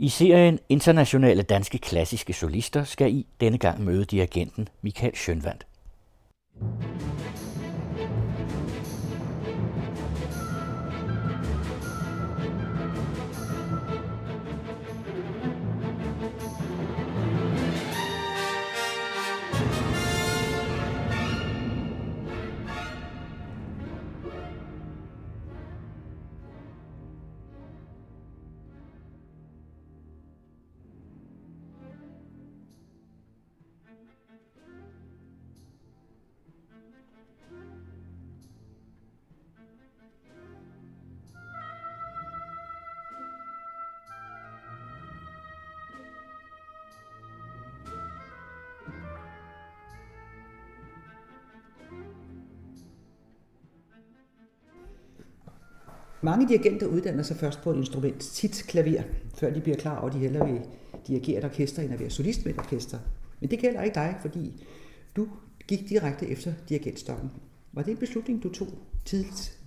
I serien Internationale Danske Klassiske Solister skal I denne gang møde dirigenten Michael Schønwandt. Mange dirigenter uddanner sig først på et instrument, tit klaver, før de bliver klar over, at de hellere vil dirigere et orkester, end at være solist med et orkester. Men det gælder ikke dig, fordi du gik direkte efter dirigentstokken. Var det en beslutning, du tog tidligt?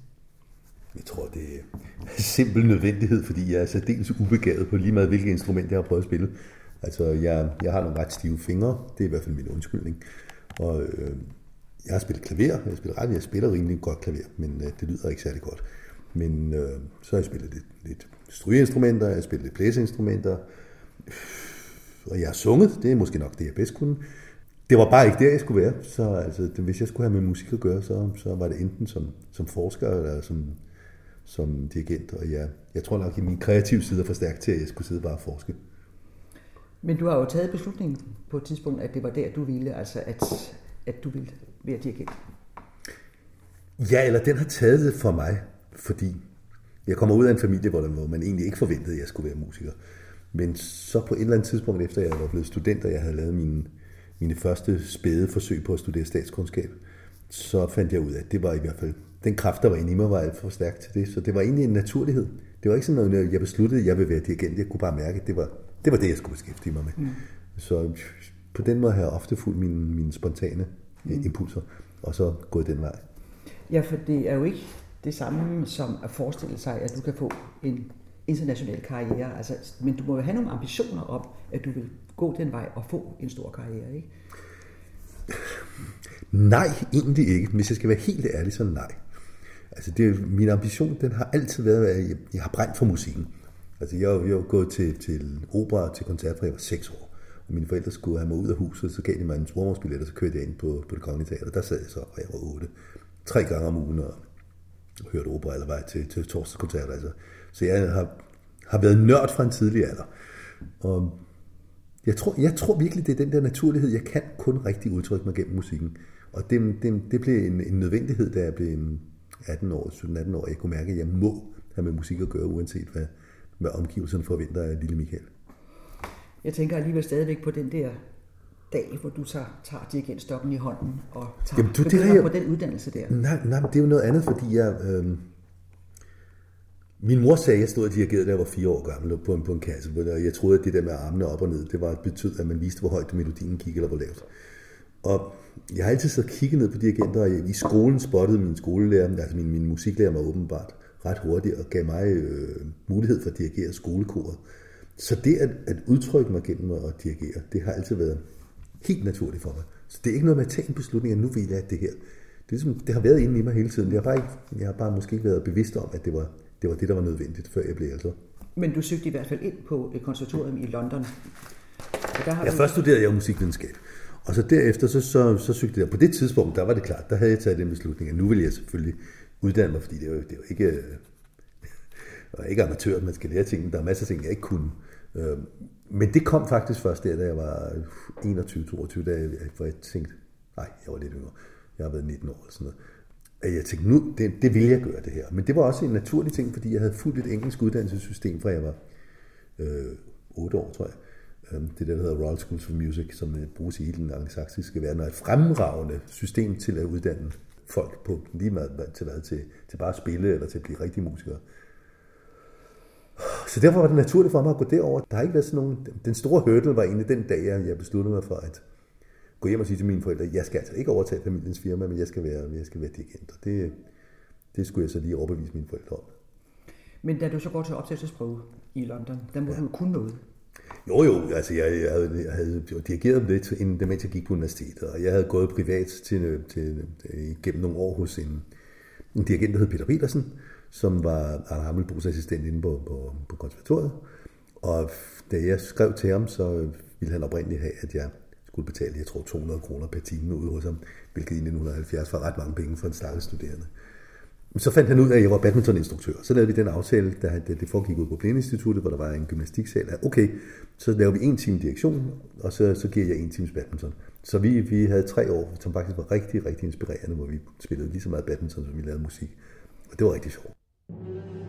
Jeg tror, det er simpel nødvendighed, fordi jeg er særdeles ubegavet på lige meget, hvilket instrument jeg har prøvet at spille. Altså, jeg, jeg har nogle ret stive fingre, det er i hvert fald min undskyldning. Og øh, jeg har spillet klaver, jeg spiller ret, jeg spiller rimelig godt klaver, men øh, det lyder ikke særlig godt. Men øh, så har jeg spillet lidt, lidt strygeinstrumenter, jeg har spillet lidt blæseinstrumenter, og jeg har sunget, det er måske nok det, jeg bedst kunne. Det var bare ikke der, jeg skulle være. Så altså, det, hvis jeg skulle have med musik at gøre, så, så var det enten som, som forsker eller som, som dirigent. Og jeg, jeg tror nok, at min kreative side er for stærk til, at jeg skulle sidde bare og forske. Men du har jo taget beslutningen på et tidspunkt, at det var der, du ville, altså at, at du ville være dirigent. Ja, eller den har taget det for mig fordi jeg kommer ud af en familie, hvor, der, hvor man egentlig ikke forventede, at jeg skulle være musiker. Men så på et eller andet tidspunkt, efter jeg var blevet student, og jeg havde lavet mine, mine første spæde forsøg på at studere statskundskab, så fandt jeg ud af, at det var i hvert fald, den kraft, der var inde i mig, var alt for stærk til det. Så det var egentlig en naturlighed. Det var ikke sådan noget, jeg besluttede, at jeg ville være dirigent. Jeg kunne bare mærke, at det var det, var det jeg skulle beskæftige mig med. Mm. Så på den måde har jeg ofte fulgt mine, mine spontane mm. impulser, og så gået den vej. Ja, for det er jo ikke det samme som at forestille sig, at du kan få en international karriere. Altså, men du må jo have nogle ambitioner om, at du vil gå den vej og få en stor karriere, ikke? Nej, egentlig ikke. Hvis jeg skal være helt ærlig, så nej. Altså, det, min ambition, den har altid været, at jeg, jeg har brændt for musikken. Altså, jeg, jeg har gået til, til opera, til koncert, fra jeg var seks år. Og mine forældre skulle have mig ud af huset, så gav de mig en spormålsbillet, og så kørte jeg ind på, på det kongelige teater. Der sad jeg så, og jeg var otte. Tre gange om ugen, og hørt opera eller vej til, til torsdagskoncerter. Altså. Så jeg har, har været nørd fra en tidlig alder. Og jeg tror, jeg tror virkelig, det er den der naturlighed. Jeg kan kun rigtig udtrykke mig gennem musikken. Og det, det, det blev en, en nødvendighed, da jeg blev 18 år, 17-18 år. Jeg kunne mærke, at jeg må have med musik at gøre, uanset hvad, hvad omgivelserne forventer af lille Michael. Jeg tænker alligevel stadigvæk på den der dag, hvor du tager, tager dirigentstokken i hånden og tager, Jamen, du, det jeg, på den uddannelse der? Nej, nej, det er jo noget andet, fordi jeg... Øh, min mor sagde, at jeg stod og dirigerede, da jeg var fire år gammel på en, på en kasse, og jeg troede, at det der med armene op og ned, det var betød, at man viste, hvor højt melodien gik, eller hvor lavt. Og jeg har altid så kigget ned på dirigenter, og i skolen spottede min skolelærer, altså min, min musiklærer var åbenbart ret hurtigt, og gav mig øh, mulighed for at dirigere skolekoret. Så det at, at udtrykke mig gennem at dirigere, det har altid været helt naturligt for mig. Så det er ikke noget med at tage en beslutning, at nu vil jeg det her. Det, er ligesom, det har været inde i mig hele tiden. Jeg har bare, ikke, jeg har bare måske ikke været bevidst om, at det var, det var det, der var nødvendigt, før jeg blev ældre. Men du søgte i hvert fald ind på et konservatorium i London. Og der har ja, du... først studerede jeg musikvidenskab. Og så derefter, så, så, så søgte jeg. På det tidspunkt, der var det klart, der havde jeg taget den beslutning, at nu vil jeg selvfølgelig uddanne mig, fordi det jo, det jo ikke, jeg er ikke amatør, man skal lære ting. Der er masser af ting, jeg ikke kunne. Øh, men det kom faktisk først der, da jeg var 21-22, da jeg, hvor jeg tænkte, nej, jeg var lidt yngre, jeg har været 19 år eller sådan noget, at jeg tænkte, nu, det, det vil jeg gøre det her. Men det var også en naturlig ting, fordi jeg havde fuldt et engelsk uddannelsessystem, fra jeg var øh, 8 år, tror jeg. Øhm, det der, der hedder Royal Schools for Music, som øh, bruges i hele den angelsaksiske verden, og et fremragende system til at uddanne folk på lige meget til, hvad, til, til bare at spille eller til at blive rigtige musikere. Så derfor var det naturligt for mig at gå derover. Der har ikke været sådan nogen... Den store hurdle var egentlig den dag, jeg besluttede mig for at gå hjem og sige til mine forældre, jeg skal altså ikke overtage familiens firma, men jeg skal være, jeg skal være dirigent. Og det, det skulle jeg så lige overbevise mine forældre om. Men da du så går til optagelsesprøve i London, der må ja. du kunne noget. Jo, jo, altså jeg, jeg, havde, jeg havde dirigeret lidt, inden, mens jeg gik på universitetet, og jeg havde gået privat til, til, til, gennem nogle år hos en, en dirigent, der hed Peter Petersen, som var Arne Hammelbos assistent inde på, på, på konservatoriet. Og da jeg skrev til ham, så ville han oprindeligt have, at jeg skulle betale, jeg tror, 200 kroner per time ude hos ham, hvilket i 1970 var ret mange penge for en stakkels studerende. Så fandt han ud af, at jeg var badmintoninstruktør. Så lavede vi den aftale, da det foregik ud på Blindinstituttet, hvor der var en gymnastiksal. At okay, så laver vi en time direktion, og så, så giver jeg en times badminton. Så vi, vi havde tre år, som faktisk var rigtig, rigtig inspirerende, hvor vi spillede lige så meget badminton, som vi lavede musik. Og det var rigtig sjovt. Thank you.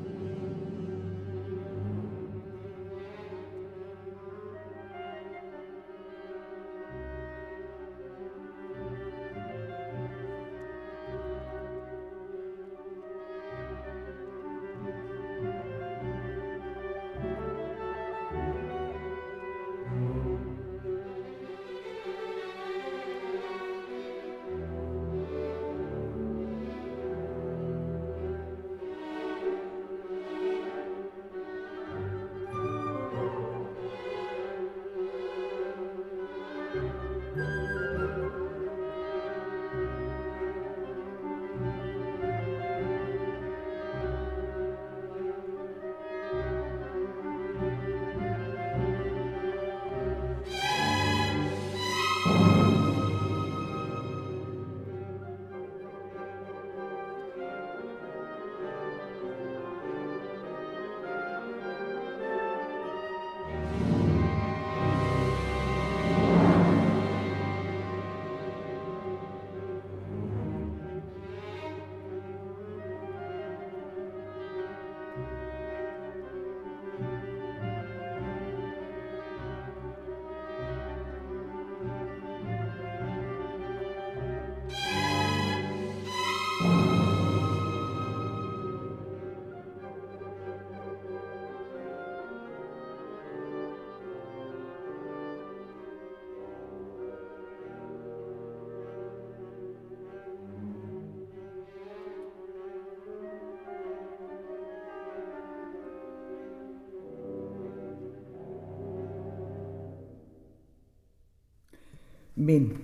Men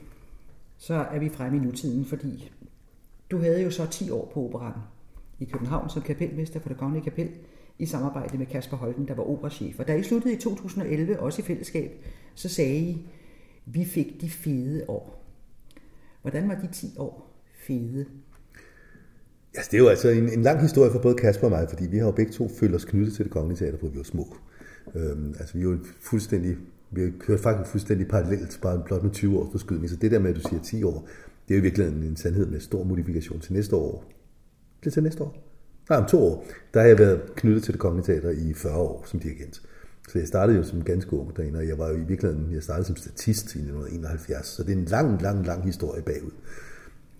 så er vi fremme i nutiden, fordi du havde jo så 10 år på operan i København som kapelmester for det kongelige kapel i samarbejde med Kasper Holten, der var operachef. Og da I sluttede i 2011, også i fællesskab, så sagde I, vi fik de fede år. Hvordan var de 10 år fede? Altså, det er jo altså en, en lang historie for både Kasper og mig, fordi vi har jo begge to følt os knyttet til det kongelige teater, hvor vi var små. Øhm, altså, vi er jo fuldstændig vi har kørt faktisk fuldstændig parallelt, bare blot med 20 års forskydning. Så det der med, at du siger 10 år, det er jo virkelig en sandhed med stor modifikation til næste år. Det til næste år? Nej, om to år. Der har jeg været knyttet til det kongelige teater i 40 år som dirigent. Så jeg startede jo som ganske ung derinde, og jeg var jo i virkeligheden, jeg startede som statist i 1971, så det er en lang, lang, lang historie bagud.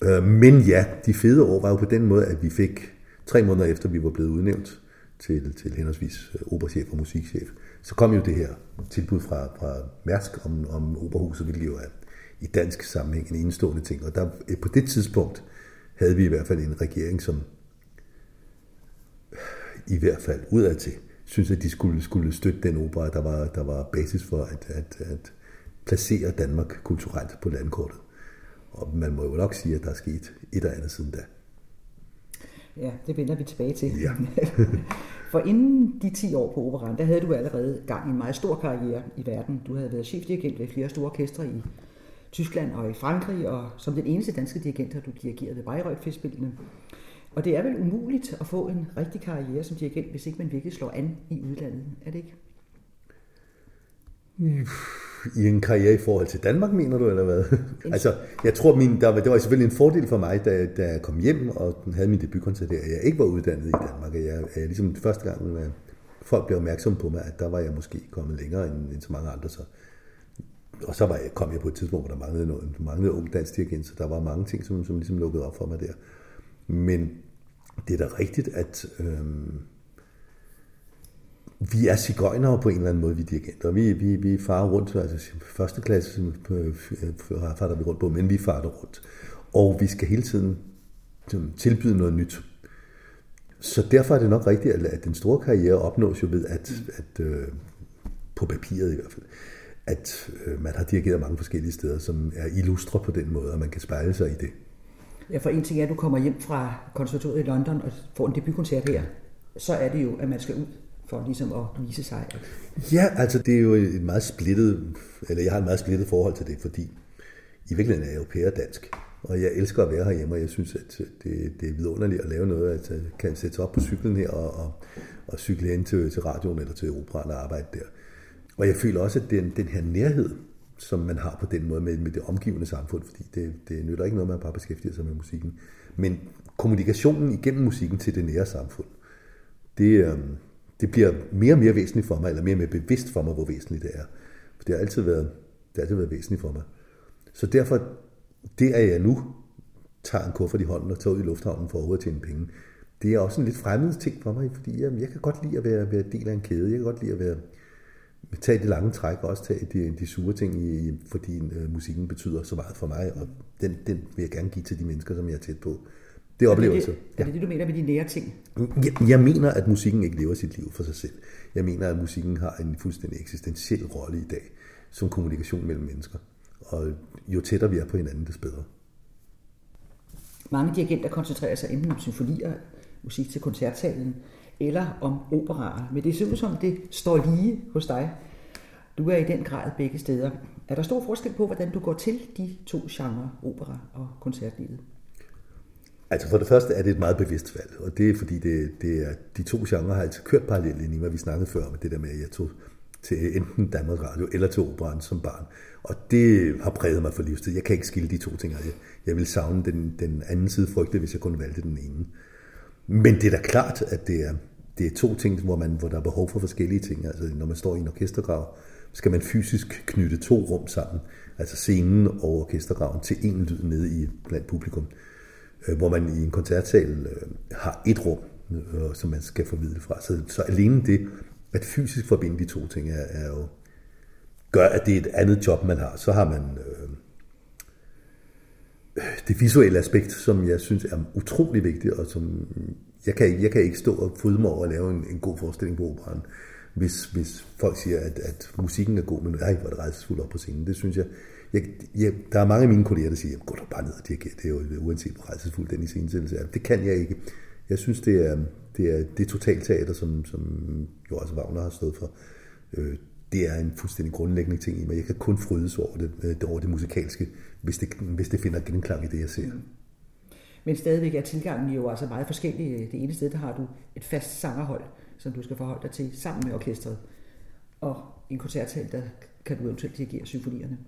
Øh, men ja, de fede år var jo på den måde, at vi fik tre måneder efter, vi var blevet udnævnt til, til henholdsvis øh, operachef og musikchef, så kom jo det her tilbud fra, fra Mærsk om, om operahuset, hvilket jo er i dansk sammenhæng en enestående ting. Og der, øh, på det tidspunkt havde vi i hvert fald en regering, som i hvert fald udad til, synes at de skulle, skulle støtte den opera, der var, der var basis for at, at, at placere Danmark kulturelt på landkortet. Og man må jo nok sige, at der er sket et eller andet siden da. Ja, det vender vi tilbage til. Ja. For inden de 10 år på operan, der havde du allerede gang i en meget stor karriere i verden. Du havde været chefdirigent ved flere store orkestre i Tyskland og i Frankrig, og som den eneste danske dirigent har du dirigeret ved Bayreuth-festspillene. Og det er vel umuligt at få en rigtig karriere som dirigent, hvis ikke man virkelig slår an i udlandet, er det ikke? I en karriere i forhold til Danmark, mener du, eller hvad? altså, jeg tror, min, der, det var selvfølgelig en fordel for mig, da, da jeg kom hjem og havde min debutkoncert der, at jeg ikke var uddannet i Danmark. At jeg, at jeg ligesom første gang, at folk blev opmærksom på mig, at der var jeg måske kommet længere end, end så mange andre. Så. Og så var jeg, kom jeg på et tidspunkt, hvor der manglede, noget, manglede ung dansk dirigent, så der var mange ting, som, som ligesom lukkede op for mig der. Men det er da rigtigt, at... Øh, vi er cigøjnere på en eller anden måde, vi dirigenter. Vi, vi, vi farer rundt, altså første klasse farer øh, vi rundt på, men vi farer rundt. Og vi skal hele tiden tilbyde noget nyt. Så derfor er det nok rigtigt, at den store karriere opnås jo ved, at, at øh, på papiret i hvert fald, at øh, man har dirigeret mange forskellige steder, som er illustre på den måde, og man kan spejle sig i det. Ja, for en ting er, at du kommer hjem fra konservatoriet i London og får en debutkoncert her. Så er det jo, at man skal ud for ligesom at vise sig. Ja, altså det er jo et meget splittet, eller jeg har et meget splittet forhold til det, fordi i virkeligheden er jeg europæer dansk. Og jeg elsker at være herhjemme, og jeg synes, at øh, det, det er vidunderligt at lave noget, at jeg kan sætte sig op på cyklen her og, og, og cykle ind til, til radioen eller til operaen og arbejde der. Og jeg føler også, at den, den her nærhed, som man har på den måde med, med det omgivende samfund, fordi det, det nytter ikke noget, man bare beskæftiger sig med musikken, men kommunikationen igennem musikken til det nære samfund, det, øhm, det bliver mere og mere væsentligt for mig, eller mere og mere bevidst for mig, hvor væsentligt det er. For det har altid været, det har altid været væsentligt for mig. Så derfor, det at jeg nu tager en kuffert i hånden og tager ud i lufthavnen for at tjene penge, det er også en lidt fremmed ting for mig, fordi jamen, jeg kan godt lide at være, være del af en kæde. Jeg kan godt lide at være, tage det lange træk, og også tage de, de sure ting, i, fordi øh, musikken betyder så meget for mig, og den, den vil jeg gerne give til de mennesker, som jeg er tæt på. Det er oplevelser. Er det, er det det, du mener med de nære ting? Jeg, jeg mener, at musikken ikke lever sit liv for sig selv. Jeg mener, at musikken har en fuldstændig eksistentiel rolle i dag, som kommunikation mellem mennesker. Og jo tættere vi er på hinanden, des bedre. Mange dirigenter koncentrerer sig enten om symfonier, musik til koncertsalen, eller om operaer. Men det ser ud som, det står lige hos dig. Du er i den grad begge steder. Er der stor forskel på, hvordan du går til de to genrer, opera og koncertlivet? Altså for det første er det et meget bevidst valg, og det er fordi, det, det er, de to genrer har altid kørt parallelt ind i, hvad vi snakkede før om det der med, at jeg tog til enten Danmarks Radio eller til operan som barn. Og det har præget mig for livstid. Jeg kan ikke skille de to ting. Jeg, jeg vil savne den, den anden side frygte, hvis jeg kun valgte den ene. Men det er da klart, at det er, det er to ting, hvor, man, hvor der er behov for forskellige ting. Altså når man står i en orkestergrav, skal man fysisk knytte to rum sammen. Altså scenen og orkestergraven til en lyd nede i blandt publikum. Øh, hvor man i en koncertsal øh, har et rum, øh, som man skal formidle fra. Så, så alene det, at fysisk forbinde de to ting, er, er jo, gør, at det er et andet job, man har. Så har man øh, det visuelle aspekt, som jeg synes er utrolig vigtigt, og som jeg kan, jeg kan ikke stå og fryde mig over at lave en, en god forestilling på operan, hvis, hvis folk siger, at, at musikken er god, men ej, hvor er det rejsesfuldt op på scenen. Det synes jeg, jeg, jeg, der er mange af mine kolleger, der siger, gå da bare ned og dirigere, det er jo uanset hvor rejsesfuld den i scenesættelse er. Det kan jeg ikke. Jeg synes, det er det, er, det totalteater, som, som jo også Wagner har stået for. Øh, det er en fuldstændig grundlæggende ting i mig. Jeg kan kun frydes over det, øh, over det musikalske, hvis det, hvis det finder genklang i det, jeg ser. Mm. Men stadigvæk er tilgangen jo altså meget forskellig. Det ene sted, der har du et fast sangerhold, som du skal forholde dig til sammen med orkestret. Og i en koncertsal, der kan du eventuelt dirigere symfonierne.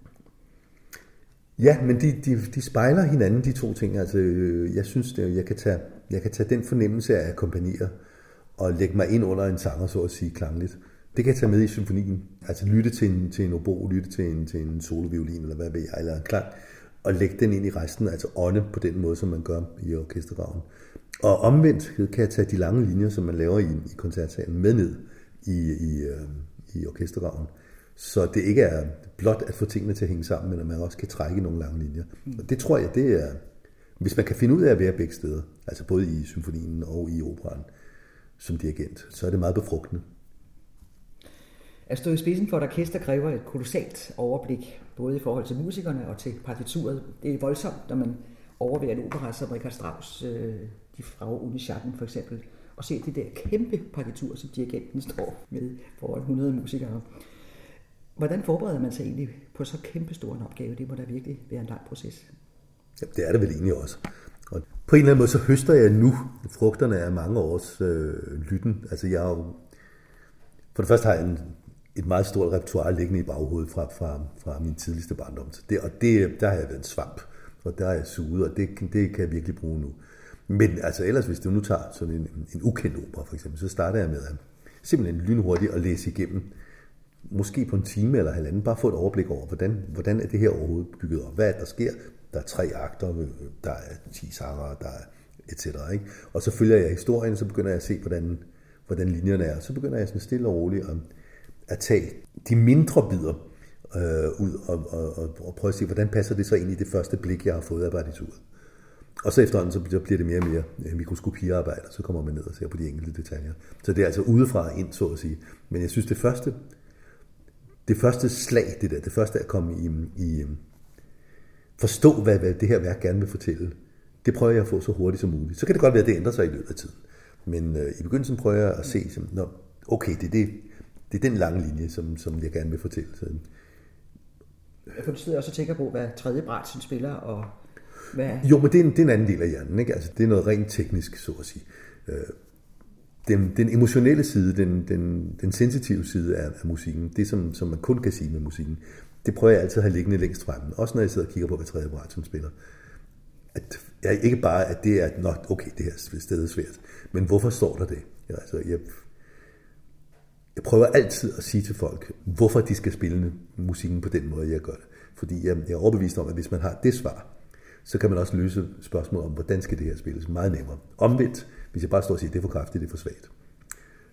Ja, men de, de, de spejler hinanden, de to ting. Altså, øh, jeg synes, det, jeg, kan tage, jeg kan tage den fornemmelse af at akkompagnere og lægge mig ind under en sanger, så at sige, klangligt. Det kan jeg tage med i symfonien. Altså lytte til en, til en obo, lytte til en, til en soloviolin, eller hvad ved jeg, eller en klang, og lægge den ind i resten, altså ånde på den måde, som man gør i orkestergraven. Og omvendt kan jeg tage de lange linjer, som man laver i, i koncertsalen, med ned i, i, øh, i orkestergraven. Så det ikke er blot at få tingene til at hænge sammen, men at man også kan trække nogle lange linjer. Og det tror jeg, det er, hvis man kan finde ud af at være begge steder, altså både i symfonien og i operan som dirigent, så er det meget befrugtende. At stå i spidsen for et orkester kræver et kolossalt overblik, både i forhold til musikerne og til partituret. Det er voldsomt, når man overværer en opera som Richard Strauss, øh, de fra Unischatten for eksempel, og se det der kæmpe partitur, som dirigenten står med foran 100 musikere. Hvordan forbereder man sig egentlig på så kæmpestor en opgave? Det må da virkelig være en lang proces. Ja, det er det vel egentlig også. Og på en eller anden måde, så høster jeg nu frugterne af mange års øh, lytten. Altså jeg jo, for det første har jeg en, et meget stort repertoire liggende i baghovedet fra, fra, fra min tidligste barndom. Så det, og det, der har jeg været en svamp, og der er jeg suget, og det, det kan jeg virkelig bruge nu. Men altså ellers, hvis du nu tager sådan en, en ukendt opera for eksempel, så starter jeg med at simpelthen lynhurtigt at læse igennem måske på en time eller halvanden, bare få et overblik over, hvordan, hvordan er det her overhovedet bygget op? Hvad er der sker? Der er tre akter, øh, der er ti sanger, der er et cetera, ikke? Og så følger jeg historien, så begynder jeg at se, hvordan, hvordan linjerne er. Så begynder jeg sådan stille og roligt at, at tage de mindre bidder øh, ud og, og, og, og prøve at se, hvordan passer det så ind i det første blik, jeg har fået af partituret. Og så efterhånden så bliver det mere og mere øh, mikroskopiarbejde, og så kommer man ned og ser på de enkelte detaljer. Så det er altså udefra ind, så at sige. Men jeg synes, det første, det første slag, det der, det første er at komme i, i forstå, hvad, hvad det her værk gerne vil fortælle, det prøver jeg at få så hurtigt som muligt. Så kan det godt være, at det ændrer sig i løbet af tiden. Men øh, i begyndelsen prøver jeg at se, som, når, okay, det er, det, det er den lange linje, som, som jeg gerne vil fortælle. Så, for du sidder også og tænker på, hvad tredje som spiller, og hvad... Jo, men det er, en, det er en anden del af hjernen. Ikke? Altså, det er noget rent teknisk, så at sige. Øh, den, den emotionelle side, den, den, den sensitive side af, af musikken, det som, som man kun kan sige med musikken, det prøver jeg altid at have liggende længst fremme. Også når jeg sidder og kigger på, hvad tredje som spiller. At jeg, ikke bare, at det er, nok okay, det her sted er svært, men hvorfor står der det? Ja, altså, jeg, jeg prøver altid at sige til folk, hvorfor de skal spille musikken på den måde, jeg gør det. Fordi jeg, jeg er overbevist om, at hvis man har det svar, så kan man også løse spørgsmålet om, hvordan skal det her spilles meget nemmere. Omvendt, hvis jeg bare står og siger, det er for kraftigt, det er for svagt,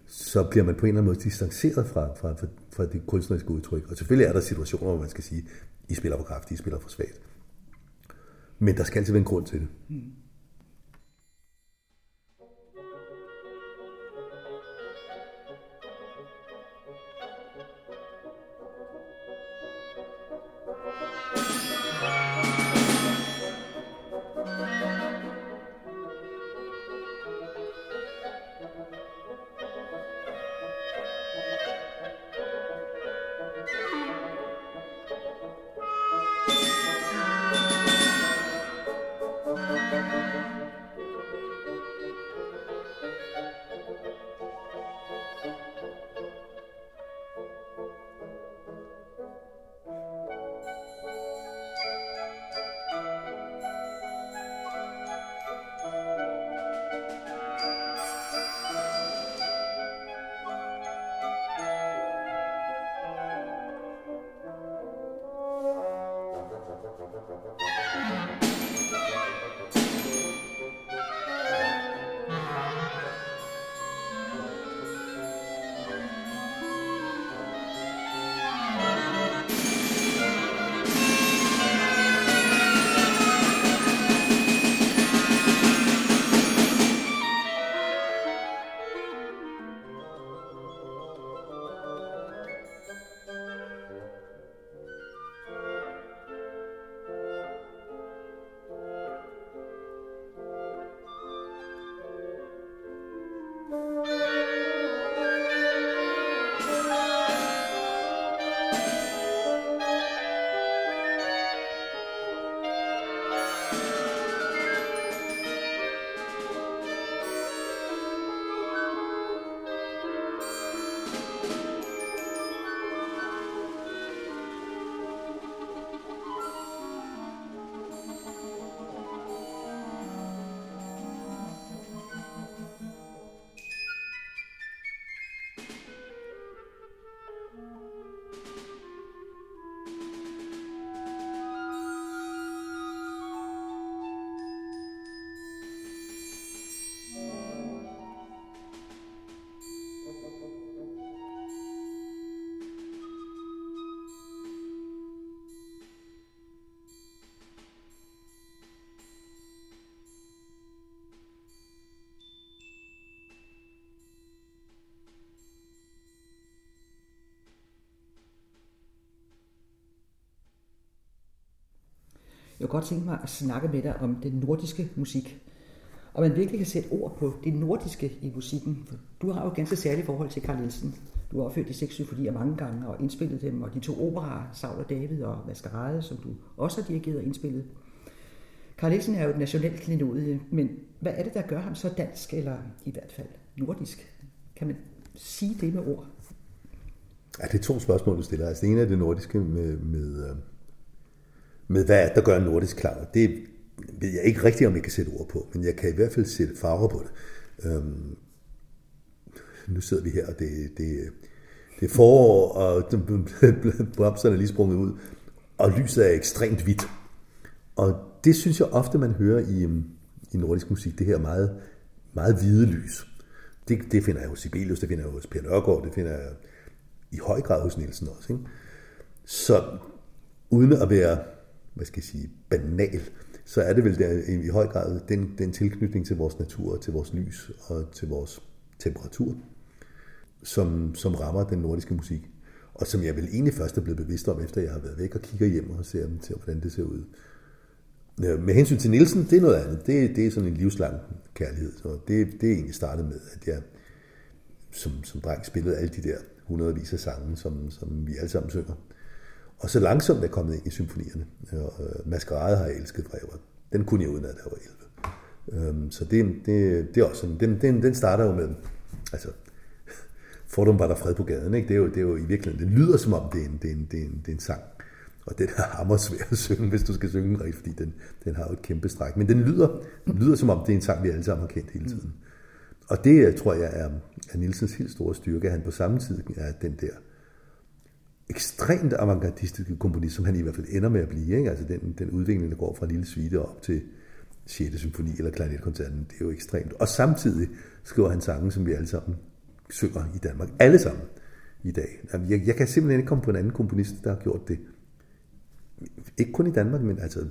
så bliver man på en eller anden måde distanceret fra, fra, fra, fra det kunstneriske udtryk. Og selvfølgelig er der situationer, hvor man skal sige, I spiller for kraftigt, I spiller for svagt. Men der skal altid være en grund til det. Mm. Jeg kunne godt tænke mig at snakke med dig om den nordiske musik. Og man virkelig kan sætte ord på det nordiske i musikken. Du har jo ganske særligt forhold til Carl Nielsen. Du har opført de seks symfonier mange gange og indspillet dem, og de to operaer, Saul og David og Maskerade, som du også har dirigeret og indspillet. Carl Nielsen er jo et nationalt klenodie, men hvad er det, der gør ham så dansk, eller i hvert fald nordisk? Kan man sige det med ord? Ja, det er to spørgsmål, du stiller. Altså, det ene er det nordiske med, med, øh, med hvad der gør en nordisk klar. Det ved jeg ikke rigtigt, om jeg kan sætte ord på, men jeg kan i hvert fald sætte farver på det. Øhm, nu sidder vi her, og det, det, det er forår, og blomsterne er lige sprunget ud, og lyset er ekstremt hvidt. Og det synes jeg ofte, man hører i, øhm, i nordisk musik, det her meget, meget hvide lys. Det, det finder jeg hos Sibelius, det finder jeg hos Per Nørgaard, det finder jeg i høj grad hos Nielsen også. Ikke? Så uden at være hvad skal jeg sige, banal, så er det vel der, i høj grad den, den tilknytning til vores natur, til vores lys og til vores temperatur, som, som rammer den nordiske musik. Og som jeg vel egentlig først er blevet bevidst om, efter jeg har været væk og kigger hjem og ser dem til, hvordan det ser ud. Øh, med hensyn til Nielsen, det er noget andet. Det, det er sådan en livslang kærlighed. Så det, det er egentlig startet med, at jeg som, som dreng spillede alle de der hundredvis af sange, som, som vi alle sammen synger. Og så langsomt er kommet ind i symfonierne. Og, øh, Maskerade har jeg elsket fra jeg var, Den kunne jeg uden at jeg var 11. Øhm, så det, det, det er også sådan, den, den, den starter jo med, altså, fordom var der fred på gaden, ikke? Det, er jo, det er jo i virkeligheden, det lyder som om, det er en, det er en, det er en, det er en sang. Og den er hammer svær at synge, hvis du skal synge den rigtigt, fordi den, den har jo et kæmpe stræk. Men den lyder, den lyder som om, det er en sang, vi alle sammen har kendt hele tiden. Og det øh, tror jeg er, er Nielsens helt store styrke. Han på samme tid er den der ekstremt avantgardistiske komponist, som han i hvert fald ender med at blive. Ikke? Altså den, den udvikling, der går fra Lille Svite op til 6. symfoni eller klarinetkoncerten, det er jo ekstremt. Og samtidig skriver han sange, som vi alle sammen synger i Danmark. Alle sammen i dag. Jeg, jeg kan simpelthen ikke komme på en anden komponist, der har gjort det. Ikke kun i Danmark, men altså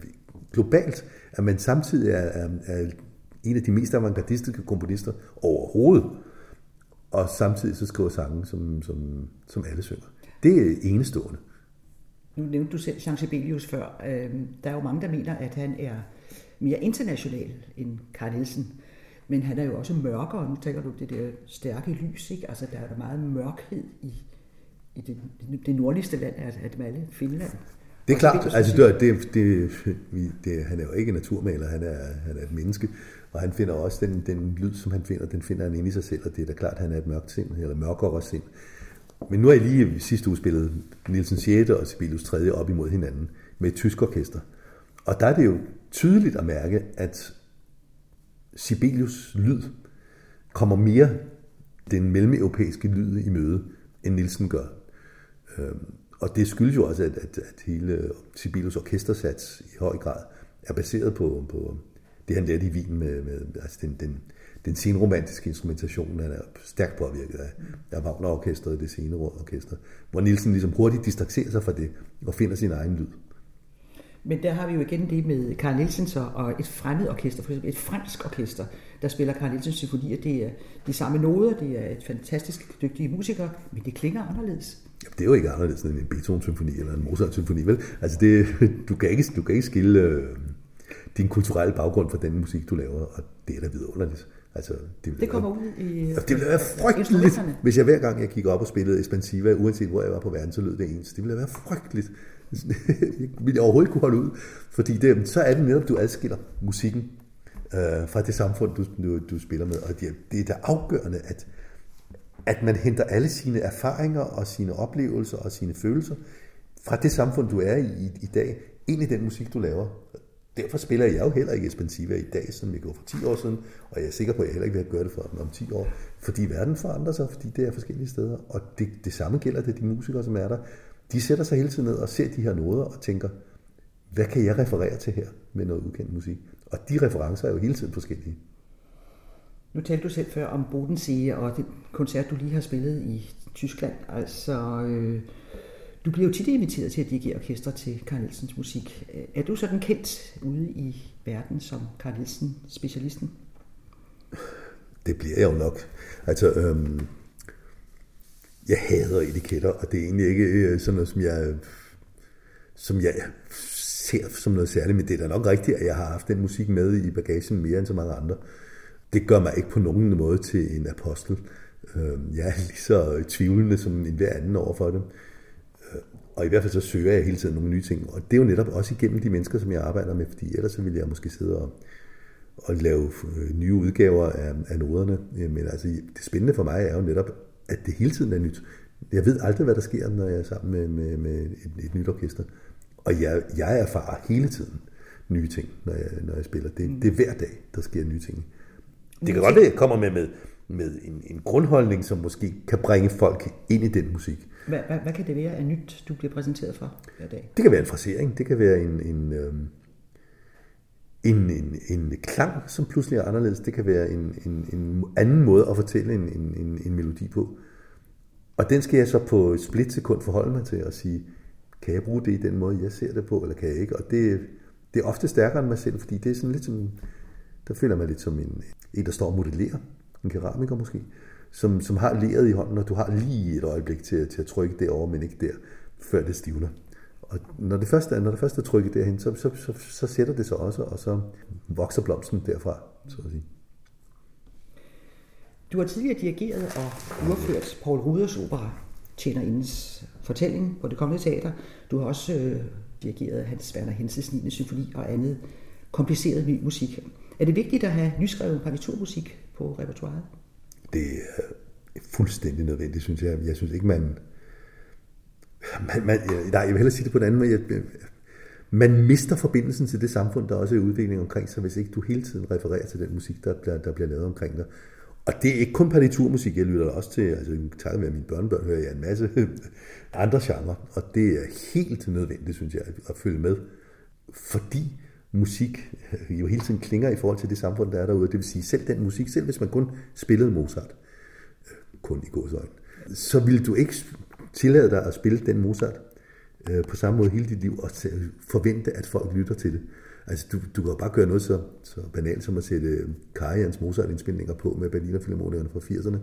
globalt, at man samtidig er, er, er en af de mest avantgardistiske komponister overhovedet, og samtidig så skriver sange, som, som, som alle synger. Det er enestående. Nu nævnte du selv Jean Sibelius før. Øhm, der er jo mange, der mener, at han er mere international end Carl Nielsen. Men han er jo også mørkere. Nu tænker du det der stærke lys. Ikke? Altså, der er der meget mørkhed i, i det, det nordligste land af, af dem alle, Finland. Det er klart. Altså, det, det, det, det, han er jo ikke naturmaler, han er, han er et menneske. Og han finder også den, den lyd, som han finder, den finder han inde i sig selv, og det er da klart, han er et mørkt sind, eller mørkere sind. Men nu har jeg lige sidste uge spillet Nielsen 6. og Sibelius 3. op imod hinanden med et tysk orkester. Og der er det jo tydeligt at mærke, at Sibelius lyd kommer mere den mellemeuropæiske lyd i møde, end Nielsen gør. Øhm, og det skyldes jo også, at, at, at hele Sibelius orkestersats i høj grad er baseret på, på det, han lærte i Wien med, med altså den, den, den senromantiske instrumentation, han er stærkt påvirket af, af Wagner-orkestret, det sene orkester, hvor Nielsen ligesom hurtigt distancerer sig fra det og finder sin egen lyd. Men der har vi jo igen det med Carl Nielsen så, og et fremmed orkester, for eksempel et fransk orkester, der spiller Carl Nielsens symfonier. Det er de samme noder, det er et fantastisk dygtige musikere, men det klinger anderledes. Ja, det er jo ikke anderledes end en Beethoven-symfoni eller en Mozart-symfoni, vel? Altså, det, du, kan ikke, du kan ikke skille øh, din kulturelle baggrund fra den musik, du laver, og det er da vidunderligt. Altså, det, det kommer ud i altså, Det ville være frygteligt, hvis jeg hver gang jeg gik op og spillede Espansiva, uanset hvor jeg var på verden, så lød det ens. Det ville være frygteligt. jeg ville overhovedet ikke kunne holde ud. Fordi det, så er det netop, du adskiller musikken øh, fra det samfund, du, du, du spiller med. Og det, det er da afgørende, at, at man henter alle sine erfaringer og sine oplevelser og sine følelser fra det samfund, du er i i, i dag, ind i den musik, du laver. Derfor spiller jeg jo heller ikke Espensiva i dag, som jeg gjorde for 10 år siden, og jeg er sikker på, at jeg heller ikke vil gøre det for om 10 år, fordi verden forandrer sig, fordi det er forskellige steder, og det, det samme gælder det de musikere, som er der. De sætter sig hele tiden ned og ser de her noder og tænker, hvad kan jeg referere til her med noget ukendt musik? Og de referencer er jo hele tiden forskellige. Nu talte du selv før om Bodensee og den koncert, du lige har spillet i Tyskland. Altså, øh, du bliver jo tit inviteret til at dirigere orkester til Carl Nielsens musik. Er du sådan kendt ude i verden som Carl Nielsen specialisten? Det bliver jeg jo nok. Altså, øhm, jeg hader etiketter, og det er egentlig ikke øh, sådan noget, som jeg, som jeg ser som noget særligt, men det er da nok rigtigt, at jeg har haft den musik med i bagagen mere end så mange andre. Det gør mig ikke på nogen måde til en apostel. Øhm, jeg er lige så tvivlende som enhver anden over for det. Øh, og i hvert fald så søger jeg hele tiden nogle nye ting. Og det er jo netop også igennem de mennesker, som jeg arbejder med, fordi ellers så ville jeg måske sidde og, og lave øh, nye udgaver af, af noderne. Men altså, det spændende for mig er jo netop, at det hele tiden er nyt. Jeg ved aldrig, hvad der sker, når jeg er sammen med, med, med et, et nyt orkester. Og jeg, jeg erfarer hele tiden nye ting, når jeg, når jeg spiller. Det, mm. det er hver dag, der sker nye ting. Det kan godt være, at jeg kommer med, med, med en, en grundholdning, som måske kan bringe folk ind i den musik. Hvad, hvad, hvad kan det være af nyt, du bliver præsenteret for hver dag? Det kan være en frasering, det kan være en, en, øhm, en, en, en klang, som pludselig er anderledes. Det kan være en, en, en anden måde at fortælle en, en, en, en melodi på. Og den skal jeg så på et splitsekund forholde mig til og sige, kan jeg bruge det i den måde, jeg ser det på, eller kan jeg ikke? Og det, det er ofte stærkere end mig selv, fordi det er sådan lidt som, der føler man lidt som en, en der står og modellerer, en keramiker måske, som, som har leret i hånden, og du har lige et øjeblik til, til at trykke derovre, men ikke der, før det stivner. Og når det første er, når det første er trykket derhen, så, så, så, så sætter det sig også, og så vokser blomsten derfra, så at sige. Du har tidligere dirigeret og udført Paul Ruders opera Tjenerindens fortælling på det kommende teater. Du har også øh, dirigeret Hans Werner Henses 9. symfoni og andet kompliceret ny musik. Er det vigtigt at have nyskrevet partiturmusik på repertoiret? Det er fuldstændig nødvendigt, synes jeg. Jeg synes ikke, man... man, man nej, jeg vil hellere sige det på en anden måde. Jeg, man mister forbindelsen til det samfund, der også er udvikling omkring sig, hvis ikke du hele tiden refererer til den musik, der bliver, der bliver lavet omkring dig. Og det er ikke kun partiturmusik, jeg lytter også til. Altså, takket være mine børnebørn hører jeg en masse andre genrer, og det er helt nødvendigt, synes jeg, at følge med. Fordi musik øh, jo hele tiden klinger i forhold til det samfund, der er derude. Det vil sige, selv den musik, selv hvis man kun spillede Mozart, øh, kun i godsøjne, så ville du ikke tillade dig at spille den Mozart øh, på samme måde hele dit liv, og forvente, at folk lytter til det. Altså, du, du kan jo bare gøre noget så, så banalt som at sætte øh, Karajan Mozart-indspilninger på med Berliner Philharmonikerne fra 80'erne,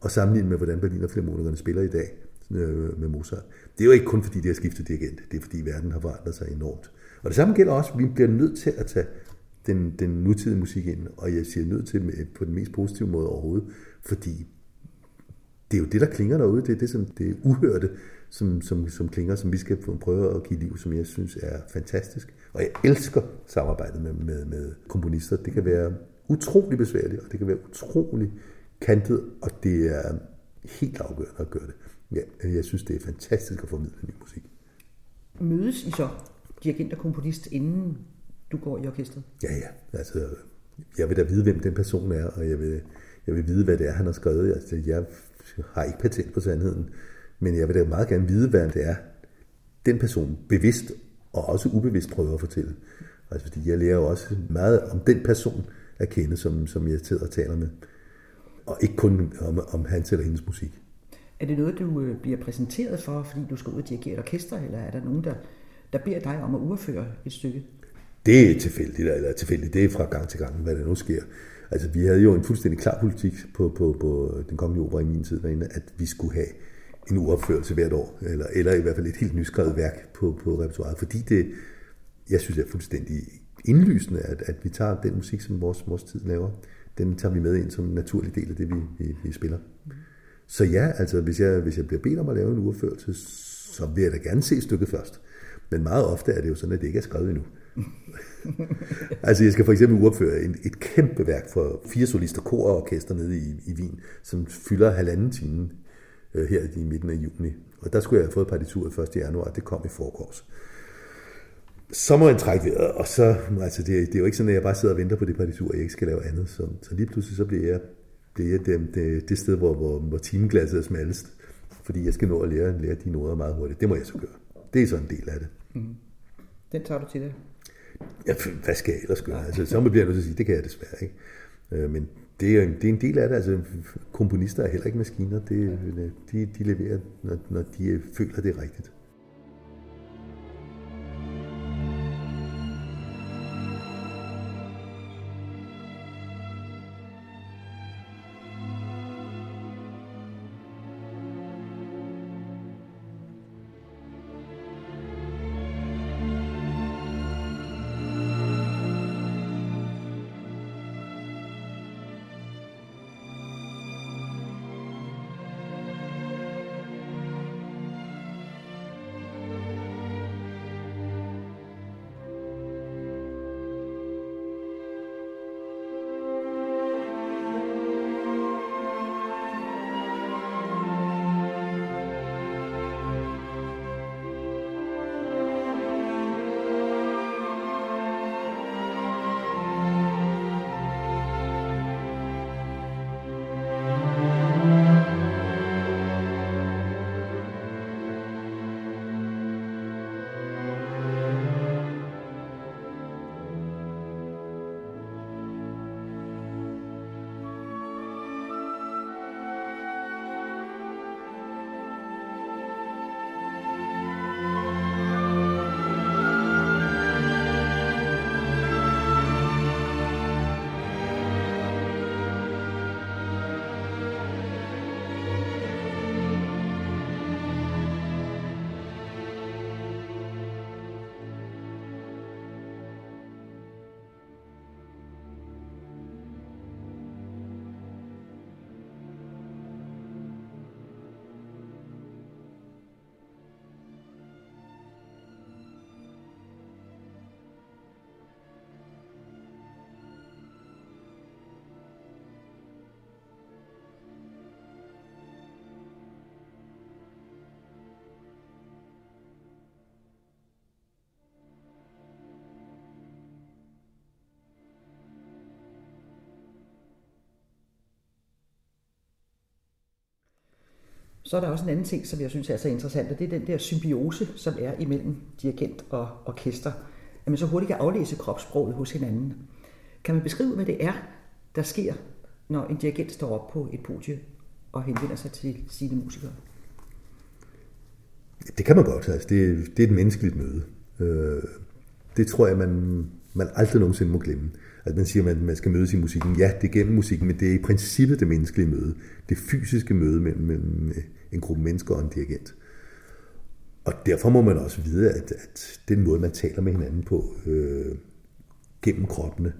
og sammenligne med, hvordan Berliner Philharmonikerne spiller i dag øh, med Mozart. Det er jo ikke kun fordi, de har skiftet dirigent, det er fordi verden har forandret sig enormt. Og det samme gælder også, at vi bliver nødt til at tage den, den nutidige musik ind, og jeg siger nødt til med, på den mest positive måde overhovedet, fordi det er jo det, der klinger derude, det er det, som det uhørte, som, som, som klinger, som vi skal prøve at give liv, som jeg synes er fantastisk. Og jeg elsker samarbejdet med, med, med komponister. Det kan være utrolig besværligt, og det kan være utrolig kantet, og det er helt afgørende at gøre det. Ja, jeg synes, det er fantastisk at formidle ny musik. Mødes I så, dirigent og komponist, inden du går i orkestret? Ja, ja. Altså, jeg vil da vide, hvem den person er, og jeg vil, jeg vil vide, hvad det er, han har skrevet. Altså, jeg har ikke patent på sandheden, men jeg vil da meget gerne vide, hvad det er, den person bevidst og også ubevidst prøver at fortælle. Altså, fordi jeg lærer jo også meget om den person at kende, som, som jeg sidder og taler med. Og ikke kun om, om hans eller hendes musik. Er det noget, du øh, bliver præsenteret for, fordi du skal ud og dirigere et orkester, eller er der nogen, der, der beder dig om at udføre et stykke? Det er tilfældigt, eller tilfældigt. Det er fra gang til gang, hvad der nu sker. Altså, vi havde jo en fuldstændig klar politik på, på, på den kongelige opera i min tid derinde, at vi skulle have en uopførelse hvert år, eller, eller i hvert fald et helt nyskrevet værk på, på repertoireet, fordi det, jeg synes, det er fuldstændig indlysende, at, at vi tager den musik, som vores, vores tid laver, den tager vi med ind som en naturlig del af det, vi, vi, vi spiller. Så ja, altså hvis jeg, hvis jeg bliver bedt om at lave en uopførelse, så vil jeg da gerne se stykket først. Men meget ofte er det jo sådan, at det ikke er skrevet endnu. altså jeg skal for eksempel uopføre en, et kæmpe værk for fire solister, kor og orkester nede i, i Wien, som fylder halvanden time øh, her i midten af juni. Og der skulle jeg have fået partituret 1. januar, det kom i forkors. Så må jeg trække vejret, og så, altså det, det er jo ikke sådan, at jeg bare sidder og venter på det partitur, og jeg ikke skal lave andet. Så, så lige pludselig så bliver jeg det, er det, det, det sted, hvor, hvor, hvor timeglasset er smallest, fordi jeg skal nå at lære, lære de noder meget hurtigt. Det må jeg så gøre. Det er så en del af det. Mm. Den tager du til det? Ja, hvad skal jeg ellers gøre? Altså, så bliver jeg nødt til at sige, det kan jeg desværre ikke. Øh, men det er, det er en del af det. Altså, komponister er heller ikke maskiner. Det, de, de leverer, når, når de føler, det er rigtigt. Så er der også en anden ting, som jeg synes er så interessant, og det er den der symbiose, som er imellem dirigent og orkester. At man så hurtigt kan aflæse kropssproget hos hinanden. Kan man beskrive, hvad det er, der sker, når en dirigent står op på et podie og henvender sig til sine musikere? Det kan man godt. Altså, det, det er et menneskeligt møde. Øh, det tror jeg, man, man aldrig nogensinde må glemme. At man siger, at man, man skal mødes i musikken. Ja, det er gennem musikken, men det er i princippet det menneskelige møde. Det fysiske møde mellem, mellem øh, en gruppe mennesker og en dirigent. Og derfor må man også vide, at, at den måde, man taler med hinanden på øh, gennem kroppene,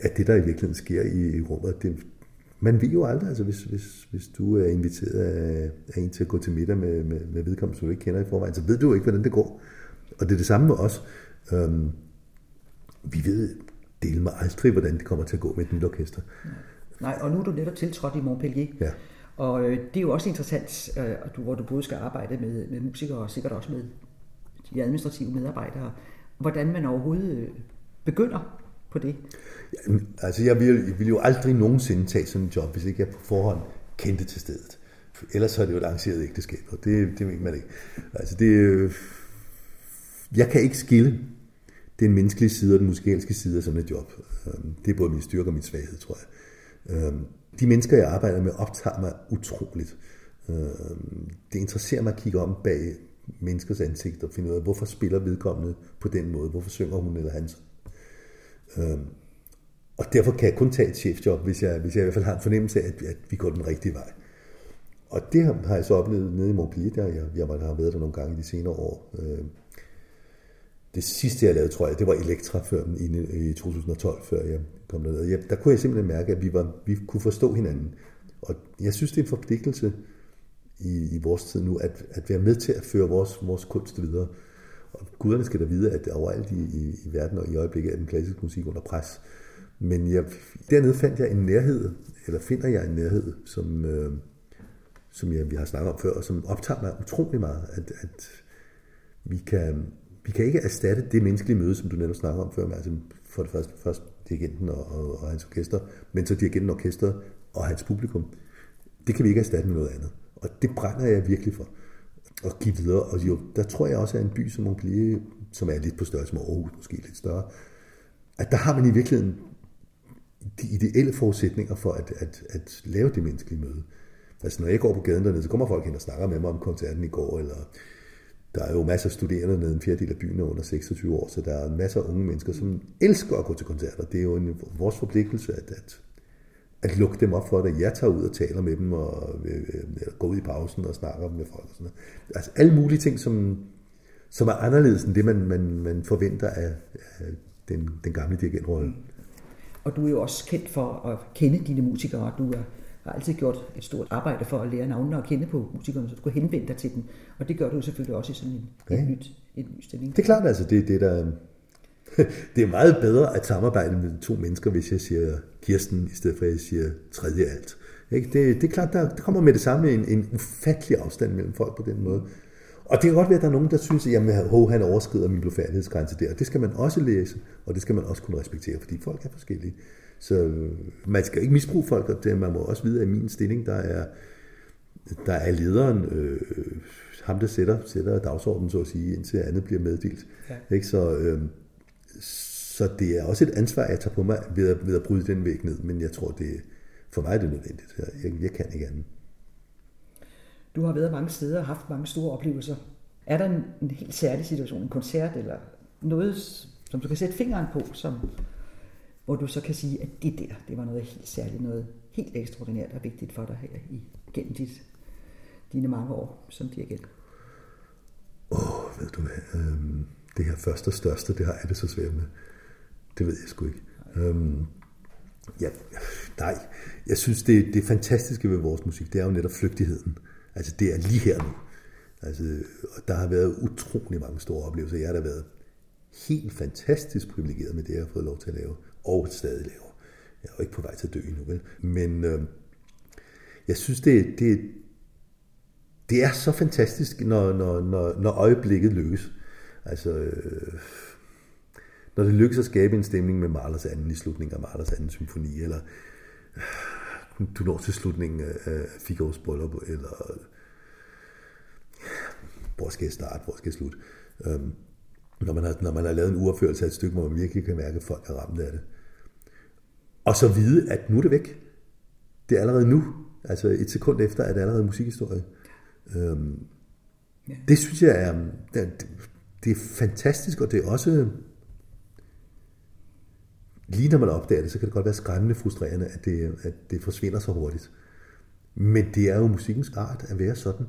at det, der i virkeligheden sker i, i rummet, det, man ved jo aldrig, altså hvis, hvis, hvis du er inviteret af, af en til at gå til middag med, med, med vedkommende, som du ikke kender i forvejen, så ved du jo ikke, hvordan det går. Og det er det samme med os. Øhm, vi ved dele med aldrig, hvordan det kommer til at gå med et nyt orkester. Nej, og nu er du netop tiltrådt i Montpellier. Ja. Og øh, det er jo også interessant, øh, du, hvor du både skal arbejde med, med musikere og sikkert også med de administrative medarbejdere. Hvordan man overhovedet øh, begynder på det? Ja, altså, jeg vil, jeg vil jo aldrig nogensinde tage sådan en job, hvis ikke jeg på forhånd kendte til stedet. Ellers så er det jo et arrangeret ægteskab, og det, det mener man ikke. Altså, det, jeg kan ikke skille den menneskelige side og den musikalske side af sådan et job. Øhm, det er både min styrke og min svaghed, tror jeg. Øhm, de mennesker, jeg arbejder med, optager mig utroligt. Øhm, det interesserer mig at kigge om bag menneskers ansigt og finde ud af, hvorfor spiller vedkommende på den måde? Hvorfor synger hun eller han? Og derfor kan jeg kun tage et chefjob, hvis jeg, hvis jeg i hvert fald har en fornemmelse af, at, at vi går den rigtige vej. Og det har jeg så oplevet nede i Montpellier, der jeg, jeg har været der nogle gange i de senere år det sidste, jeg lavede, tror jeg, det var Elektra før, i, i 2012, før jeg kom derned. Jeg, der kunne jeg simpelthen mærke, at vi, var, vi kunne forstå hinanden. Og jeg synes, det er en forpligtelse i, i vores tid nu, at, at være med til at føre vores, vores kunst videre. Og guderne skal da vide, at overalt i, i, i verden og i øjeblikket er den klassiske musik under pres. Men jeg, dernede fandt jeg en nærhed, eller finder jeg en nærhed, som, øh, som jeg, vi har snakket om før, og som optager mig utrolig meget, at, at vi kan, vi kan ikke erstatte det menneskelige møde, som du netop snakker om før, med, altså for det første først dirigenten og, og, og hans orkester, men så dirigenten, orkestret og hans publikum. Det kan vi ikke erstatte med noget andet. Og det brænder jeg virkelig for at give videre. Og jo, der tror jeg også, at en by som Montpellier, som er lidt på størrelse med Aarhus, måske lidt større, at der har man i virkeligheden de ideelle forudsætninger for at, at, at lave det menneskelige møde. Altså når jeg går på gaden dernede, så kommer folk hen og snakker med mig om koncerten i går, eller der er jo masser af studerende nede en fjerdedel af byen under 26 år, så der er masser af unge mennesker, som elsker at gå til koncerter. Det er jo en, vores forpligtelse at, at, at lukke dem op for det. Jeg tager ud og taler med dem, og øh, øh, eller går ud i pausen og snakker med folk. Og sådan noget. Altså alle mulige ting, som, som er anderledes end det, man, man, man forventer af, af den, den gamle dirigentrolle. Og du er jo også kendt for at kende dine musikere. Du er har altid gjort et stort arbejde for at lære navnene og kende på musikerne, så du kan henvende dig til dem. Og det gør du selvfølgelig også i sådan en, ja. en, nyt, en ny stilling. Det er klart, altså det, det der, det er meget bedre at samarbejde med to mennesker, hvis jeg siger Kirsten, i stedet for at jeg siger tredje alt. Ikke? Det, det er klart, der, der kommer med det samme en, en ufattelig afstand mellem folk på den måde. Og det kan godt være, at der er nogen, der synes, at jamen, ho, han overskrider min blodfærdighedsgrænse der. Det skal man også læse, og det skal man også kunne respektere, fordi folk er forskellige. Så man skal ikke misbruge folk, og det, man må også vide, at i min stilling, der er, der er lederen, øh, ham der sætter, sætter dagsordenen, så at sige, indtil andet bliver meddelt. Ja. Ikke? Så, øh, så det er også et ansvar, jeg tager på mig ved at, ved at bryde den væg ned, men jeg tror, det for mig er det nødvendigt. Jeg, jeg kan ikke andet. Du har været mange steder og haft mange store oplevelser. Er der en, en helt særlig situation, en koncert eller noget, som du kan sætte fingeren på, som hvor du så kan sige, at det der, det var noget helt særligt, noget helt ekstraordinært og vigtigt for dig her i, gennem dit, dine mange år som dirigent? Åh, oh, ved du hvad, øhm, det her første og største, det har jeg det så svært med. Det ved jeg sgu ikke. Øhm, ja, nej, jeg synes, det, det fantastiske ved vores musik, det er jo netop flygtigheden. Altså, det er lige her nu. Altså, og der har været utrolig mange store oplevelser. Jeg har da været helt fantastisk privilegeret med det, jeg har fået lov til at lave og stadig laver. Jeg er jo ikke på vej til at dø endnu, vel? Men øh, jeg synes, det, det, det er så fantastisk, når, når, når, når øjeblikket lykkes. Altså, øh, når det lykkes at skabe en stemning med Mahlers anden i slutningen af Mahlers anden symfoni, eller øh, du når til slutningen af Figaro's bryllup, eller hvor skal jeg starte, hvor skal jeg slutte? Øh, når, man har, når man har lavet en uopførelse af et stykke, hvor man virkelig kan mærke, at folk er ramt af det. Og så vide, at nu er det væk. Det er allerede nu. Altså et sekund efter er det allerede musikhistorie. Øhm, ja. Det synes jeg er, det, det er fantastisk, og det er også, lige når man opdager det, så kan det godt være skræmmende frustrerende, at det, at det forsvinder så hurtigt. Men det er jo musikkens art at være sådan,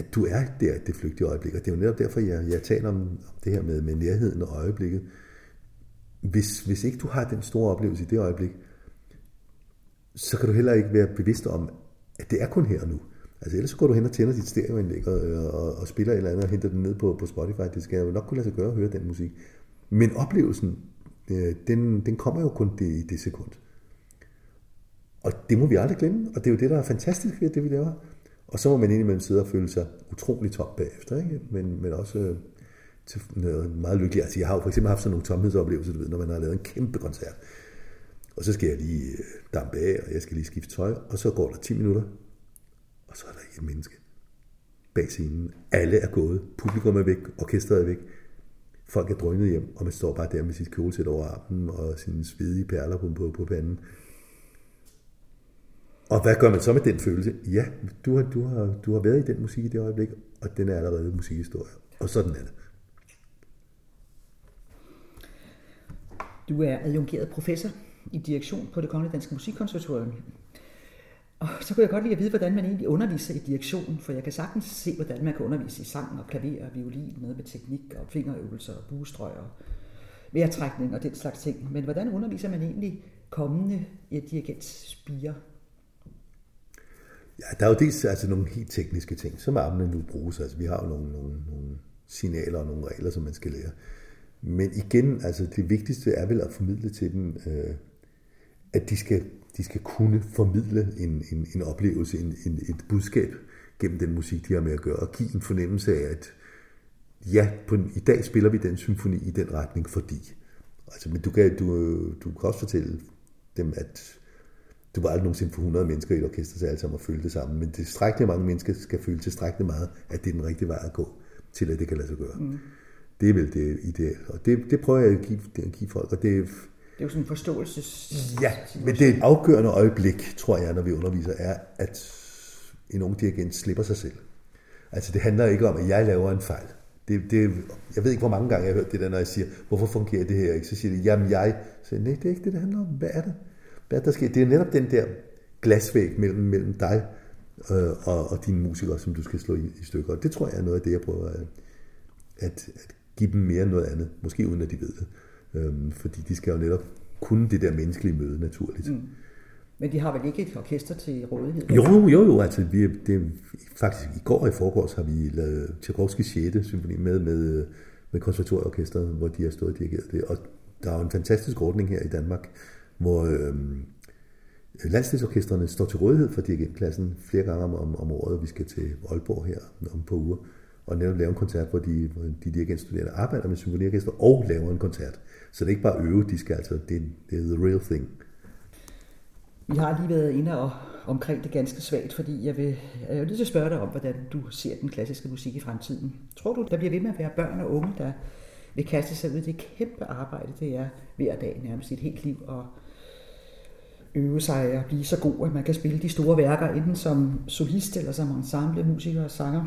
at du er der det flygtige øjeblik. Og det er jo netop derfor, jeg, jeg taler om, om det her med, med nærheden og øjeblikket. Hvis, hvis ikke du har den store oplevelse i det øjeblik, så kan du heller ikke være bevidst om, at det er kun her og nu. Altså ellers så går du hen og tænder dit stereoanlæg og, og, og spiller et eller andet og henter den ned på, på Spotify. Det skal jo nok kunne lade sig gøre at høre den musik. Men oplevelsen, øh, den, den kommer jo kun det, i det sekund. Og det må vi aldrig glemme, og det er jo det, der er fantastisk ved det, vi laver. Og så må man indimellem sidde og føle sig utrolig tom bagefter, ikke? Men, men også øh, til noget meget lykkelig. Altså, jeg har jo for eksempel haft sådan nogle tomhedsoplevelser, du ved, når man har lavet en kæmpe koncert. Og så skal jeg lige øh, dampe af, og jeg skal lige skifte tøj, og så går der 10 minutter, og så er der ikke et menneske bag scenen. Alle er gået, publikum er væk, orkestret er væk, folk er drønet hjem, og man står bare der med sit kjolesæt over armen og sine svedige perler på, på, på panden. Og hvad gør man så med den følelse? Ja, du har, du har, du har været i den musik i det øjeblik, og den er allerede musikhistorie. Og sådan er det. Du er adjungeret professor i direktion på det Kongelige Danske Musikkonservatorium. Og så kunne jeg godt lide at vide, hvordan man egentlig underviser i direktion, for jeg kan sagtens se, hvordan man kan undervise i sang og klaver og violin, med med teknik og fingerøvelser og buestrøg og vejrtrækning og den slags ting. Men hvordan underviser man egentlig kommende dirigentspiger? Ja, der er jo dels altså nogle helt tekniske ting, som armene nu bruges. Altså, vi har jo nogle, nogle, nogle signaler og nogle regler, som man skal lære. Men igen, altså det vigtigste er vel at formidle til dem, øh, at de skal, de skal kunne formidle en, en, en oplevelse, en, en, et budskab gennem den musik, de har med at gøre, og give en fornemmelse af, at ja, på, i dag spiller vi den symfoni i den retning, fordi. Altså, men du kan, du, du kan også fortælle dem, at du var aldrig nogensinde for 100 mennesker i et orkester til alle sammen at føle det samme, men tilstrækkeligt mange mennesker skal føle tilstrækkeligt meget, at det er den rigtige vej at gå, til at det kan lade sig gøre. Mm. Det er vel det ideelle, og det, det prøver jeg at give, at give folk, og det er... Det er jo sådan en forståelses... Ja, men det er et afgørende øjeblik, tror jeg, når vi underviser, er, at en ung dirigent slipper sig selv. Altså det handler ikke om, at jeg laver en fejl. Det, det, jeg ved ikke, hvor mange gange jeg har hørt det der, når jeg siger, hvorfor fungerer det her ikke? Så siger de, jamen jeg. Så nej, det er ikke det, det handler om. Hvad er det? Hvad der sker? Det er netop den der glasvæg mellem, mellem dig øh, og, og dine musikere, som du skal slå i, i stykker. Og det tror jeg er noget af det, jeg prøver at, at, at give dem mere end noget andet. Måske uden at de ved det. Øhm, fordi de skal jo netop kunne det der menneskelige møde naturligt. Mm. Men de har vel ikke et orkester til rådighed? Jo, jo, jo. Altså, vi, det, faktisk i går og i forgårs har vi lavet Tchaikovskis 6. symfoni med, med, med konservatorieorkestret, hvor de har stået og dirigeret det. Og der er jo en fantastisk ordning her i Danmark, hvor øh, landsdelsorkestrene står til rådighed for dirigentklassen flere gange om, om året. Vi skal til Aalborg her om på uger og netop lave en koncert, hvor de, hvor de dirigentstuderende arbejder med symfoniorkester og laver en koncert. Så det er ikke bare øve, de skal altså, det, det er the real thing. Vi har lige været inde og omkring det ganske svagt, fordi jeg vil, jeg lige til at spørge dig om, hvordan du ser den klassiske musik i fremtiden. Tror du, der bliver ved med at være børn og unge, der vil kaste sig ud i det kæmpe arbejde, det er hver dag nærmest et helt liv, og øve sig og blive så god, at man kan spille de store værker, enten som solist eller som ensemble, musiker og sanger.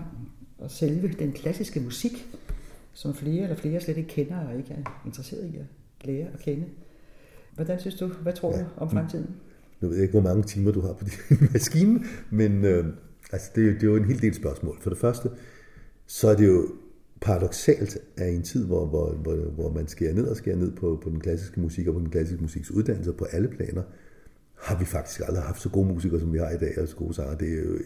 Og selve den klassiske musik, som flere eller flere slet ikke kender og ikke er interesseret i at lære at kende. Hvordan synes du, hvad tror ja. du om fremtiden? Nu ved jeg ikke, hvor mange timer du har på din maskine, men øh, altså, det, er, det er jo en hel del spørgsmål. For det første, så er det jo paradoxalt, at i en tid, hvor, hvor, hvor, hvor man skærer ned og skærer ned på, på den klassiske musik og på den klassiske musiks uddannelse på alle planer, har vi faktisk aldrig haft så gode musikere, som vi har i dag, og så gode sanger. Det er jo,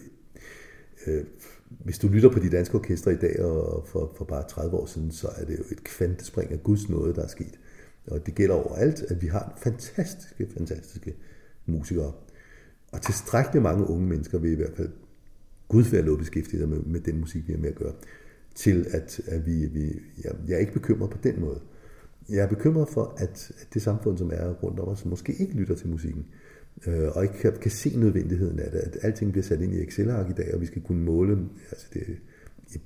øh, hvis du lytter på de danske orkestre i dag, og for, for bare 30 år siden, så er det jo et kvantespring af Guds noget, der er sket. Og det gælder overalt, at vi har fantastiske, fantastiske musikere. Og tilstrækkeligt mange unge mennesker vil i hvert fald Gud være noget beskæftiget med, med den musik, vi har med at gøre, til at, at vi, vi ja, jeg er ikke bekymret på den måde. Jeg er bekymret for, at, at det samfund, som er rundt om os, måske ikke lytter til musikken, øh, Øh, og ikke kan, kan se nødvendigheden af det, at alting bliver sat ind i Excel-ark i dag, og vi skal kunne måle, altså det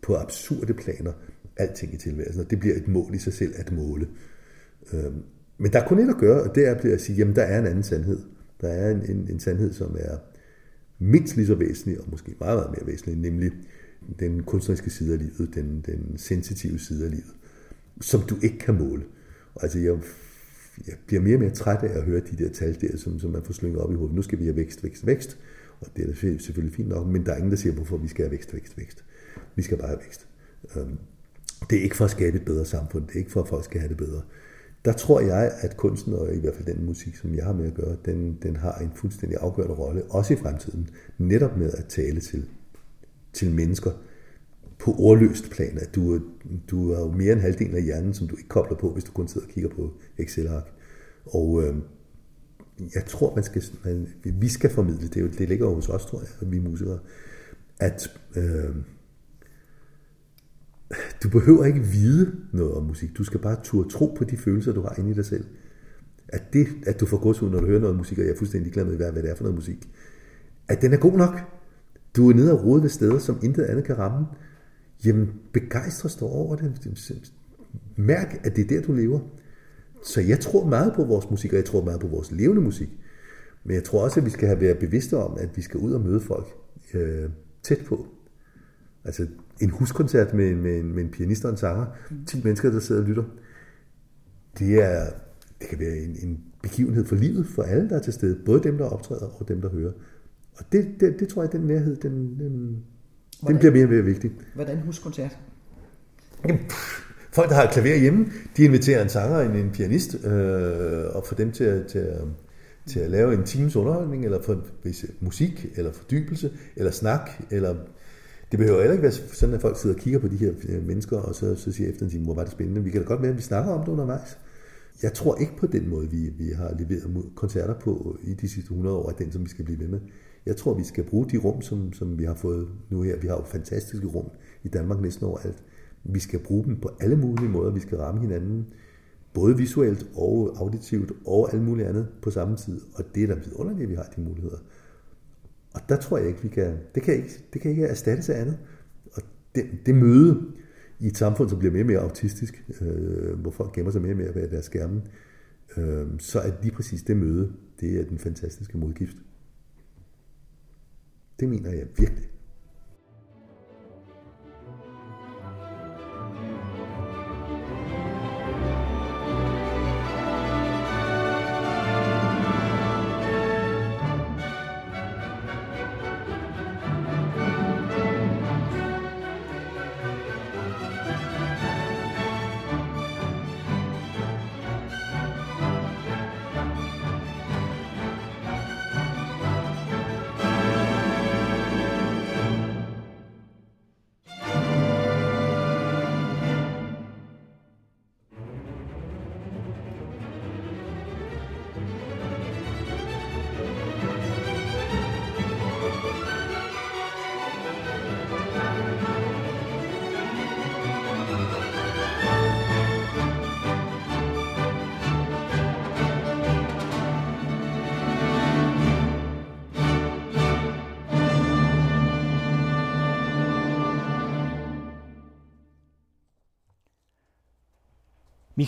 på absurde planer alting i tilværelsen, og det bliver et mål i sig selv at måle. Øh, men der er kun et at gøre, og det er at sige, jamen der er en anden sandhed. Der er en, en, en sandhed, som er mindst lige så væsentlig, og måske meget, meget mere væsentlig, nemlig den kunstneriske side af livet, den, den sensitive side af livet, som du ikke kan måle. Og altså, jeg, jeg bliver mere og mere træt af at høre de der tal der, som, som man får slynget op i hovedet. Nu skal vi have vækst, vækst, vækst. Og det er selvfølgelig fint nok, men der er ingen, der siger, hvorfor vi skal have vækst, vækst, vækst. Vi skal bare have vækst. Øhm, det er ikke for at skabe et bedre samfund, det er ikke for, at folk skal have det bedre. Der tror jeg, at kunsten, og i hvert fald den musik, som jeg har med at gøre, den, den har en fuldstændig afgørende rolle, også i fremtiden, netop med at tale til, til mennesker på ordløst plan, at du, du har jo mere end halvdelen af hjernen, som du ikke kobler på, hvis du kun sidder og kigger på Excel-ark. Og øh, jeg tror, man skal, man, vi skal formidle, det, er jo, det ligger hos os, tror jeg, vi musikere, at øh, du behøver ikke vide noget om musik. Du skal bare turde tro på de følelser, du har inde i dig selv. At det, at du får gåsehud, når du hører noget musik, og jeg er fuldstændig glad med, hvad det er for noget musik, at den er god nok. Du er nede og rode ved steder, som intet andet kan ramme. Jamen, begejstres dig over det. Mærk, at det er der, du lever. Så jeg tror meget på vores musik, og jeg tror meget på vores levende musik. Men jeg tror også, at vi skal have været bevidste om, at vi skal ud og møde folk øh, tæt på. Altså en huskoncert med, med, med en pianist og en sanger. 10 mennesker, der sidder og lytter. Det, er, det kan være en, en begivenhed for livet, for alle, der er til stede. Både dem, der optræder, og dem, der hører. Og det, det, det tror jeg, den nærhed, den, den, hvordan, den bliver mere og mere vigtig. Hvordan huskoncert? Jamen, pff, folk, der har klaver hjemme, de inviterer en sanger og en, pianist, øh, og får dem til at, til, at, til at lave en times underholdning, eller for hvis, musik, eller fordybelse, eller snak, eller det behøver heller ikke være sådan, at folk sidder og kigger på de her øh, mennesker, og så, så siger efter en time, hvor var det spændende. Vi kan da godt være, at vi snakker om det undervejs. Jeg tror ikke på den måde, vi, vi har leveret koncerter på i de sidste 100 år, at den, som vi skal blive ved med. Jeg tror, vi skal bruge de rum, som, som vi har fået nu her. Vi har jo fantastiske rum i Danmark næsten overalt. Vi skal bruge dem på alle mulige måder. Vi skal ramme hinanden, både visuelt og auditivt og alt muligt andet på samme tid. Og det er da vidunderligt, at vi har de muligheder. Og der tror jeg ikke, vi kan, det kan ikke, det kan ikke erstattes af andet. Og det, det møde i et samfund, som bliver mere og mere autistisk, øh, hvor folk gemmer sig mere og mere bag deres skærme, øh, så er lige præcis det møde, det er den fantastiske modgift. Det mener jeg virkelig.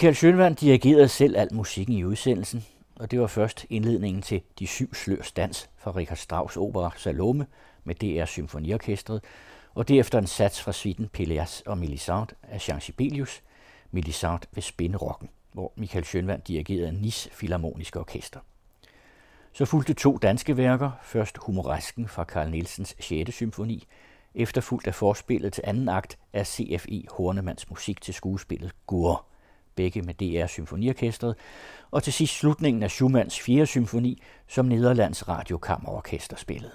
Michael Schønvand dirigerede selv al musikken i udsendelsen, og det var først indledningen til De syv slørs dans fra Richard Strauss opera Salome med DR Symfoniorkestret, og derefter en sats fra svitten Peleas og Melisande af Jean Sibelius, Melisande ved Spinderokken, hvor Michael Schønvand dirigerede Nis Philharmoniske Orkester. Så fulgte to danske værker, først Humoresken fra Carl Nielsens 6. symfoni, efterfulgt af forspillet til anden akt af CFI Hornemanns musik til skuespillet Gur begge med DR Symfoniorkestret, og til sidst slutningen af Schumanns 4. symfoni, som Nederlands Radiokammerorkester spillede.